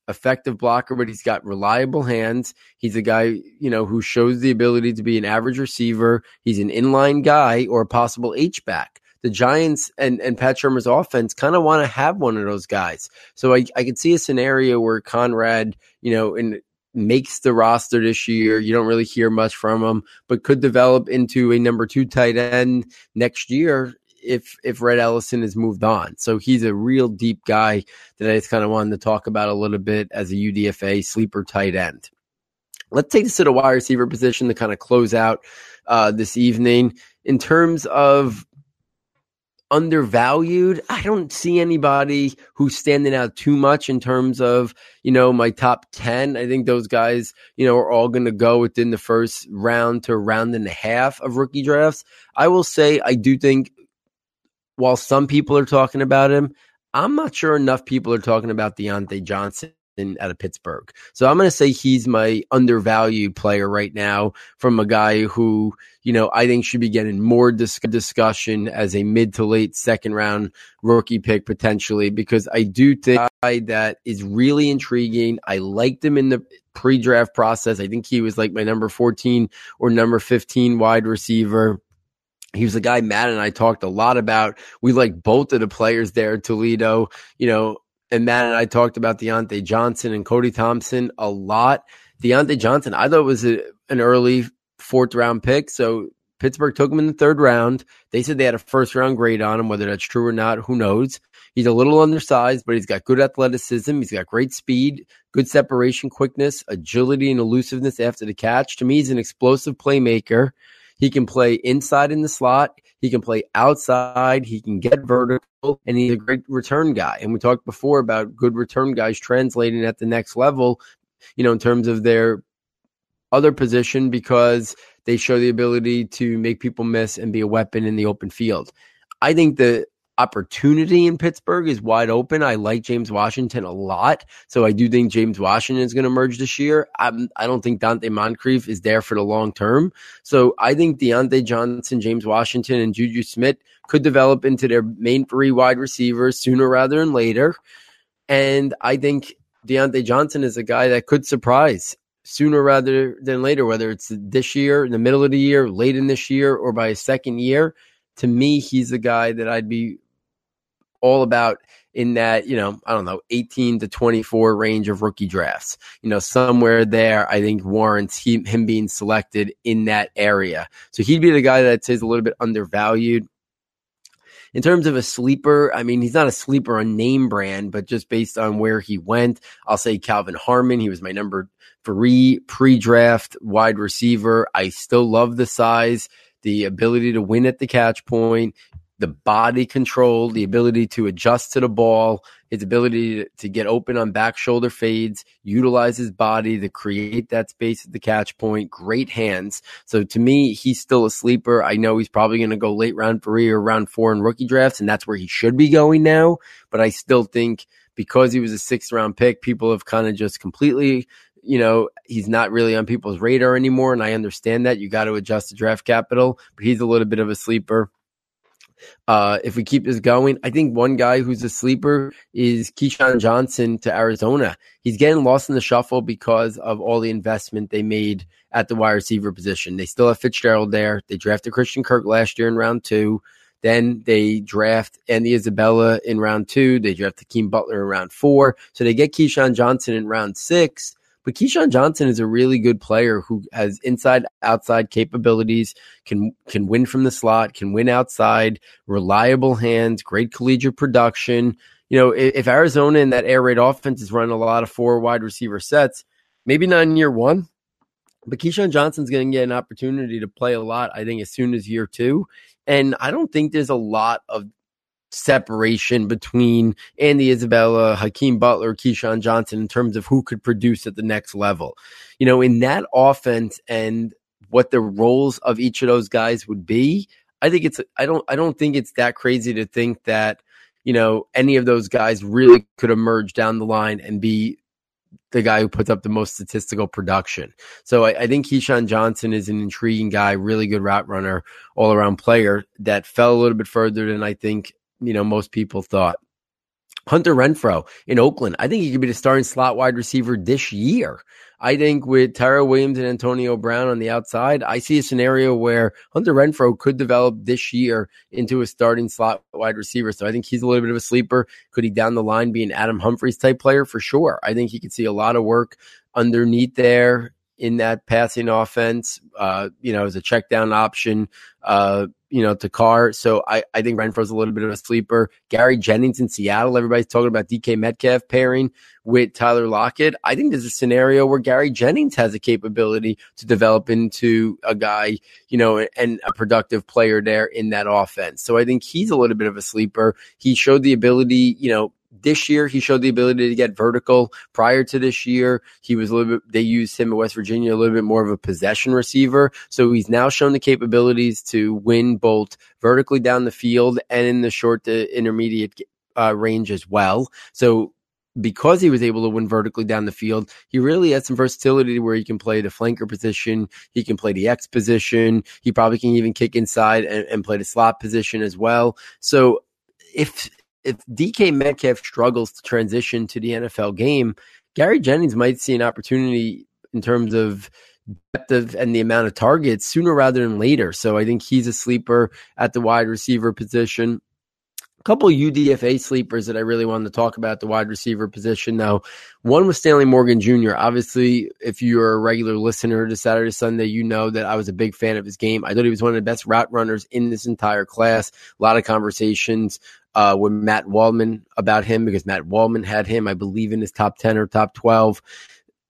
effective blocker, but he's got reliable hands. He's a guy, you know, who shows the ability to be an average receiver. He's an inline guy or a possible H back the Giants and, and Pat Shurmur's offense kind of want to have one of those guys. So I, I could see a scenario where Conrad, you know, in, makes the roster this year. You don't really hear much from him, but could develop into a number two tight end next year if if Rhett Ellison has moved on. So he's a real deep guy that I just kind of wanted to talk about a little bit as a UDFA sleeper tight end. Let's take this to the wide receiver position to kind of close out uh, this evening. In terms of undervalued. I don't see anybody who's standing out too much in terms of, you know, my top 10. I think those guys, you know, are all going to go within the first round to round and a half of rookie drafts. I will say, I do think while some people are talking about him, I'm not sure enough people are talking about Diontae Johnson out of Pittsburgh. So I'm going to say he's my undervalued player right now from a guy who, you know, I think should be getting more dis- discussion as a mid to late second round rookie pick potentially, because I do think that is really intriguing. I liked him in the pre draft process. I think he was like my number 14 or number 15 wide receiver. He was the guy Matt and I talked a lot about. We like both of the players there Toledo. You know, and Matt and I talked about Diontae Johnson and Cody Thompson a lot. Diontae Johnson, I thought was a, an early fourth round pick. So Pittsburgh took him in the third round. They said they had a first round grade on him. Whether that's true or not, who knows? He's a little undersized, but he's got good athleticism. He's got great speed, good separation quickness, agility, and elusiveness after the catch. To me, he's an explosive playmaker. He can play inside in the slot. He can play outside. He can get vertical, and he's a great return guy. And we talked before about good return guys translating at the next level, you know, in terms of their other position because they show the ability to make people miss and be a weapon in the open field. I think the opportunity in Pittsburgh is wide open. I like James Washington a lot. So I do think James Washington is going to emerge this year. I'm, I do not think Donte Moncrief is there for the long term. So I think Diontae Johnson, James Washington, and Juju Smith could develop into their main three wide receivers sooner rather than later. And I think Diontae Johnson is a guy that could surprise sooner rather than later, whether it's this year, in the middle of the year, late in this year, or by a second year to me, he's the guy that I'd be all about in that, you know, I don't know, 18 to 24 range of rookie drafts. You know, somewhere there, I think warrants he, him being selected in that area. So he'd be the guy that a little bit undervalued. In terms of a sleeper, I mean, he's not a sleeper on name brand, but just based on where he went, I'll say Kelvin Harmon. He was my number three pre draft wide receiver. I still love the size the ability to win at the catch point, the body control, the ability to adjust to the ball, his ability to, get open on back shoulder fades, utilize his body to create that space at the catch point, great hands. So to me, he's still a sleeper. I know he's probably going to go late round three or round four in rookie drafts, and that's where he should be going now. But I still think because he was a sixth round pick, people have kind of just completely you know, he's not really on people's radar anymore. And I understand that you got to adjust the draft capital, but he's a little bit of a sleeper. Uh, if we keep this going, I think one guy who's a sleeper is KeeSean Johnson to Arizona. He's getting lost in the shuffle because of all the investment they made at the wide receiver position. They still have Fitzgerald there. They drafted Christian Kirk last year in round two. Then they draft Andy Isabella in round two. They draft Keem Butler in round four. So they get KeeSean Johnson in round six But KeeSean Johnson is a really good player who has inside outside capabilities, can can win from the slot, can win outside, reliable hands, great collegiate production. You know, if, if Arizona in that air raid offense is running a lot of four wide receiver sets, maybe not in year one, but KeeSean Johnson's going to get an opportunity to play a lot, I think, as soon as year two. And I don't think there's a lot of separation between Andy Isabella, Hakeem Butler, KeeSean Johnson in terms of who could produce at the next level. You know, in that offense and what the roles of each of those guys would be, I think it's I don't I don't think it's that crazy to think that, you know, any of those guys really could emerge down the line and be the guy who puts up the most statistical production. So I, I, think KeeSean Johnson is an intriguing guy, really good route runner, all around player that fell a little bit further than I think you know most people thought. Hunter Renfrow in Oakland, I think he could be the starting slot wide receiver this year. I think with Tyrell Williams and Antonio Brown on the outside, I see a scenario where Hunter Renfrow could develop this year into a starting slot wide receiver. So I think he's a little bit of a sleeper. Could he down the line be an Adam Humphries type player for sure? I think he could see a lot of work underneath there in that passing offense. Uh, you know, as a check down option. Uh, you know, to Carr. So I, I think Renfrow's a little bit of a sleeper. Gary Jennings in Seattle. Everybody's talking about DK Metcalf pairing with Tyler Lockett. I think there's a scenario where Gary Jennings has a capability to develop into a guy, you know, and a productive player there in that offense. So I think he's a little bit of a sleeper. He showed the ability, you know, this year he showed the ability to get vertical. Prior to this year, he was a little bit. They used him at West Virginia a little bit more of a possession receiver. So he's now shown the capabilities to win both vertically down the field and in the short to intermediate uh, range as well. So because he was able to win vertically down the field, he really has some versatility where he can play the flanker position. He can play the X position. He probably can even kick inside and, and play the slot position as well. So if if DK Metcalf struggles to transition to the NFL game, Gary Jennings might see an opportunity in terms of depth of, and the amount of targets sooner rather than later. So I think he's a sleeper at the wide receiver position. A couple UDFA sleepers that I really wanted to talk about the wide receiver position. Now, one was Stanley Morgan Jr. Obviously, if you're a regular listener to Saturday Sunday, you know that I was a big fan of his game. I thought he was one of the best route runners in this entire class. A lot of conversations uh, with Matt Waldman about him because Matt Waldman had him, I believe, in his top 10 or top 12.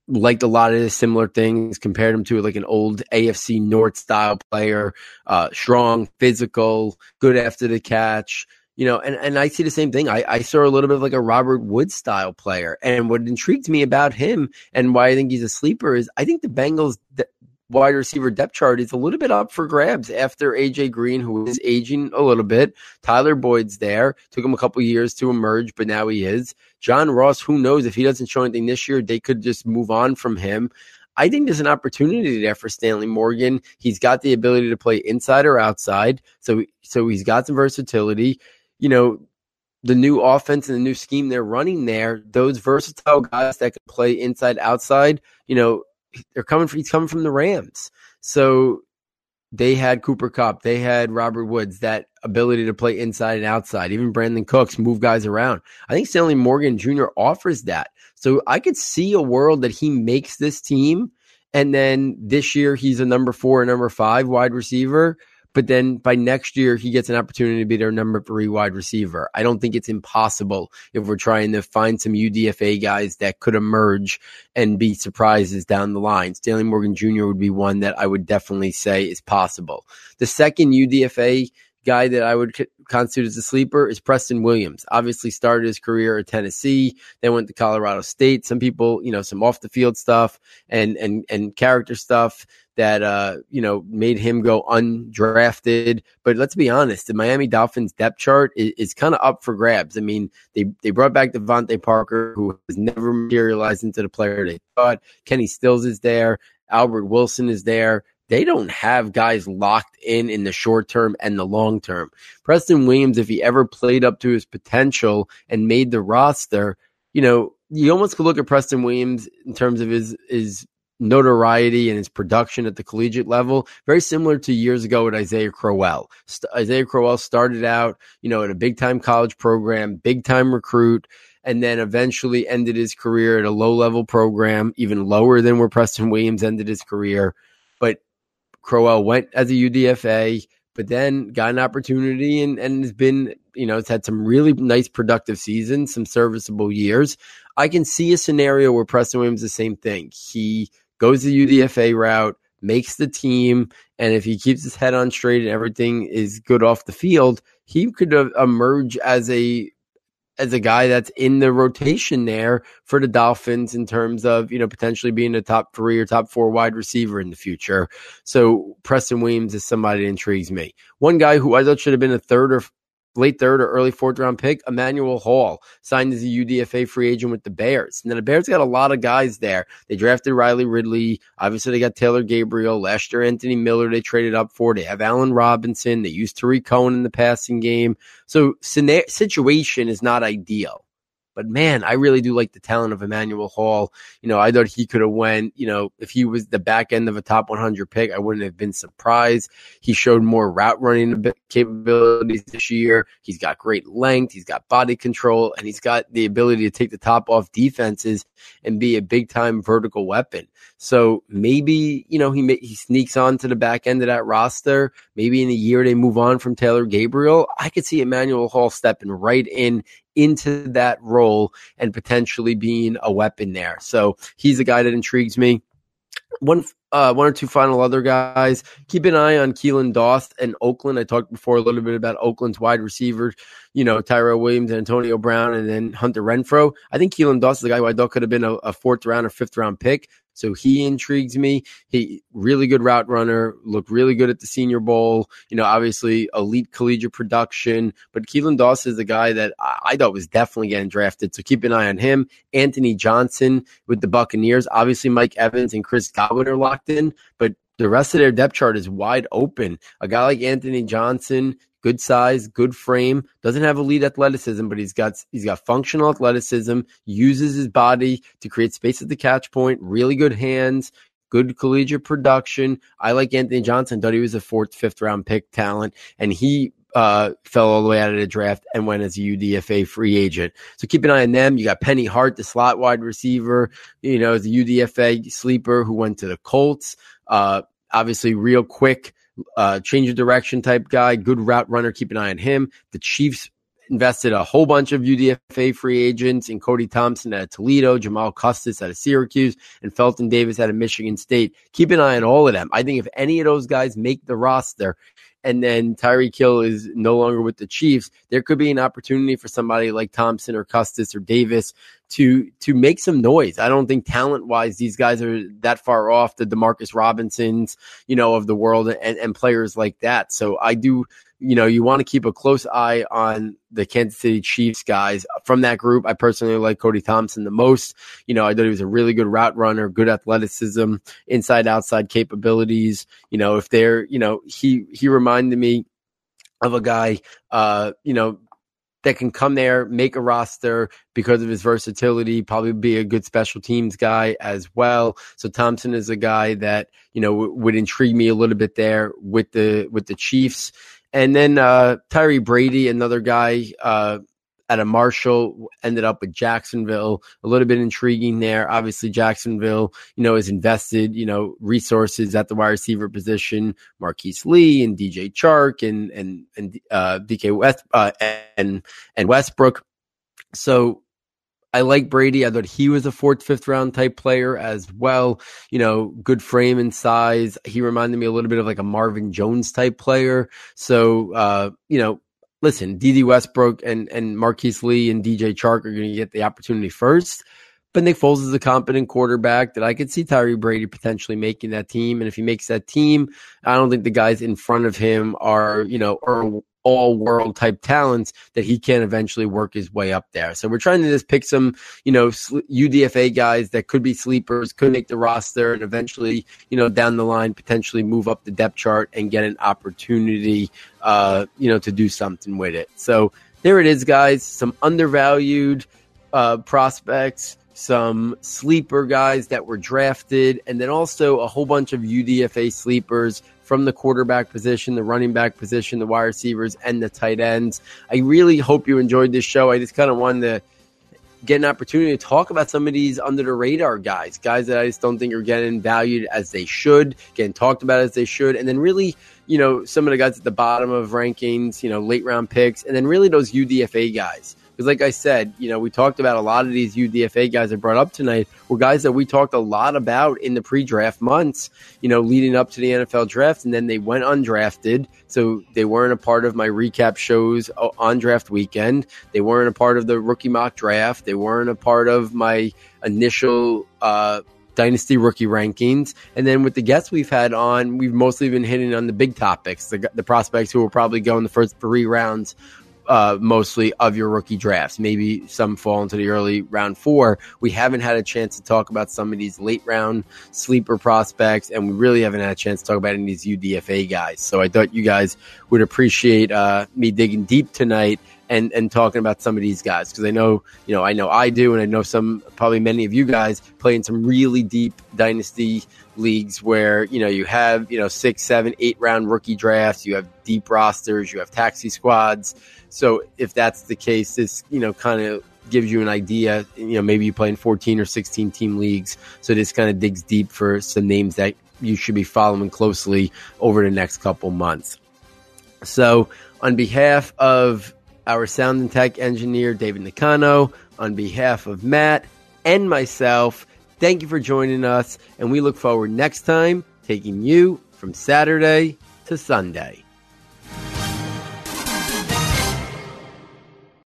Liked a lot of his similar things, compared him to like an old AFC North style player, uh, strong, physical, good after the catch. You know, and, and I see the same thing. I, I saw a little bit of like a Robert Woods style player. And what intrigued me about him and why I think he's a sleeper is I think the Bengals wide receiver depth chart is a little bit up for grabs after AJ Green, who is aging a little bit. Tyler Boyd's there. Took him a couple years to emerge, but now he is. John Ross, who knows if he doesn't show anything this year, they could just move on from him. I think there's an opportunity there for Stanley Morgan. He's got the ability to play inside or outside, so so he's got some versatility. You know, the new offense and the new scheme they're running there, those versatile guys that can play inside outside, you know, they're coming from, he's coming from the Rams. So they had Cooper Kupp, they had Robert Woods, that ability to play inside and outside. Even Brandin Cooks move guys around. I think Stanley Morgan Jr. offers that. So I could see a world that he makes this team and then this year he's a number four, number five wide receiver but then by next year, he gets an opportunity to be their number three wide receiver. I don't think it's impossible if we're trying to find some UDFA guys that could emerge and be surprises down the line. Stanley Morgan Jr. would be one that I would definitely say is possible. The second UDFA guy that I would constitute as a sleeper is Preston Williams. Obviously started his career at Tennessee, then went to Colorado State. Some people, you know, some off the field stuff and and and character stuff that uh, you know made him go undrafted. But let's be honest, the Miami Dolphins depth chart is, is kind of up for grabs. I mean, they they brought back DeVante Parker, who has never materialized into the player they thought. Kenny Stills is there. Albert Wilson is there. They don't have guys locked in in the short term and the long term. Preston Williams, if he ever played up to his potential and made the roster, you know, you almost could look at Preston Williams in terms of his his notoriety and his production at the collegiate level, very similar to years ago with Isaiah Crowell. St- Isaiah Crowell started out, you know, at a big time college program, big time recruit, and then eventually ended his career at a low level program, even lower than where Preston Williams ended his career. But Crowell went as a UDFA, but then got an opportunity and, and has been, you know, it's had some really nice productive seasons, some serviceable years. I can see a scenario where Preston Williams the same thing. He goes the UDFA route, makes the team, and if he keeps his head on straight and everything is good off the field, he could emerge as a as a guy that's in the rotation there for the Dolphins in terms of, you know, potentially being a top three or top four wide receiver in the future. So Preston Williams is somebody that intrigues me. One guy who I thought should have been a third or late third or early fourth round pick, Emmanuel Hall, signed as a UDFA free agent with the Bears. And then the Bears got a lot of guys there. They drafted Riley Ridley. Obviously, they got Taylor Gabriel. Last year, Anthony Miller, they traded up for. They have Allen Robinson. They used Tarik Cohen in the passing game. So, situation is not ideal. But man, I really do like the talent of Emmanuel Hall. You know, I thought he could have went, you know, if he was the back end of a top 100 pick, I wouldn't have been surprised. He showed more route running capabilities this year. He's got great length. He's got body control and he's got the ability to take the top off defenses and be a big time vertical weapon. So maybe, you know, he, he sneaks on to the back end of that roster. Maybe in a year they move on from Taylor Gabriel. I could see Emmanuel Hall stepping right in into that role and potentially being a weapon there. So he's a guy that intrigues me. One uh, one or two final other guys. Keep an eye on Keelan Doss and Oakland. I talked before a little bit about Oakland's wide receivers, you know, Tyrell Williams and Antonio Brown and then Hunter Renfrow. I think Keelan Doss is the guy who I thought could have been a, a fourth round or fifth round pick. So he intrigues me. He really good route runner, looked really good at the Senior Bowl. You know, obviously elite collegiate production. But Keelan Doss is the guy that I thought was definitely getting drafted. So keep an eye on him. Anthony Johnson with the Buccaneers. Obviously, Mike Evans and Chris Godwin are locked in, but the rest of their depth chart is wide open. A guy like Anthony Johnson, good size, good frame, doesn't have elite athleticism, but he's got he's got functional athleticism, uses his body to create space at the catch point, really good hands, good collegiate production. I like Anthony Johnson, thought he was a fourth, fifth round pick talent, and he uh, fell all the way out of the draft and went as a UDFA free agent. So keep an eye on them. You got Penny Hart, the slot wide receiver, you know, the UDFA sleeper who went to the Colts. Uh, obviously, real quick uh, change of direction type guy, good route runner. Keep an eye on him. The Chiefs invested a whole bunch of UDFA free agents in Cody Thompson at Toledo, Jamal Custis of Syracuse, and Felton Davis of Michigan State. Keep an eye on all of them. I think if any of those guys make the roster, and then Tyreek Hill is no longer with the Chiefs, there could be an opportunity for somebody like Thompson or Custis or Davis to to make some noise. I don't think talent wise these guys are that far off the Demarcus Robinsons, you know, of the world and, and players like that. So I do you know, you want to keep a close eye on the Kansas City Chiefs guys from that group. I personally like Cody Thompson the most. You know, I thought he was a really good route runner, good athleticism, inside outside capabilities. You know, if they're, you know, he he reminded me of a guy, uh, you know, that can come there, make a roster because of his versatility, probably be a good special teams guy as well. So Thompson is a guy that, you know, w- would intrigue me a little bit there with the, with the Chiefs. And then, uh, Tyre Brady, another guy, uh, at a Marshall, ended up with Jacksonville. A little bit intriguing there. Obviously, Jacksonville, you know, has invested, you know, resources at the wide receiver position. Marquise Lee and DJ Chark and and and uh, DK West uh, and and Westbrook. So I like Brady. I thought he was a fourth, fifth round type player as well. You know, good frame and size. He reminded me a little bit of like a Marvin Jones type player. So, uh, you know, listen, Dede Westbrook and, and Marquise Lee and DJ Chark are going to get the opportunity first. But Nick Foles is a competent quarterback that I could see Tyre Brady potentially making that team. And if he makes that team, I don't think the guys in front of him are, you know, are all world type talents that he can eventually work his way up there. So we're trying to just pick some, you know, UDFA guys that could be sleepers, could make the roster, and eventually, you know, down the line potentially move up the depth chart and get an opportunity, uh, you know, to do something with it. So there it is, guys. Some undervalued uh, prospects some sleeper guys that were drafted, and then also a whole bunch of UDFA sleepers from the quarterback position, the running back position, the wide receivers, and the tight ends. I really hope you enjoyed this show. I just kind of wanted to get an opportunity to talk about some of these under the radar guys, guys that I just don't think are getting valued as they should, getting talked about as they should, and then really, you know, some of the guys at the bottom of rankings, you know, late round picks, and then really those UDFA guys. Because, like I said, you know, we talked about a lot of these UDFA guys I brought up tonight were guys that we talked a lot about in the pre draft months, you know, leading up to the NFL draft. And then they went undrafted. So they weren't a part of my recap shows on draft weekend. They weren't a part of the rookie mock draft. They weren't a part of my initial, uh, dynasty rookie rankings. And then with the guests we've had on, we've mostly been hitting on the big topics, the, the prospects who will probably go in the first three rounds uh, mostly of your rookie drafts. Maybe some fall into the early round four. We haven't had a chance to talk about some of these late round sleeper prospects, and we really haven't had a chance to talk about any of these UDFA guys. So I thought you guys would appreciate uh, me digging deep tonight and and talking about some of these guys because I know you know I know I do and I know some probably many of you guys play in some really deep dynasty leagues where you know you have you know six seven eight round rookie drafts you have deep rosters you have taxi squads so if that's the case, this you know kind of gives you an idea. You know, maybe you play in 14 or 16 team leagues, so this kind of digs deep for some names that you should be following closely over the next couple months. So, on behalf of our sound and tech engineer David Nakano, on behalf of Matt and myself, thank you for joining us, and we look forward next time taking you from Saturday to Sunday.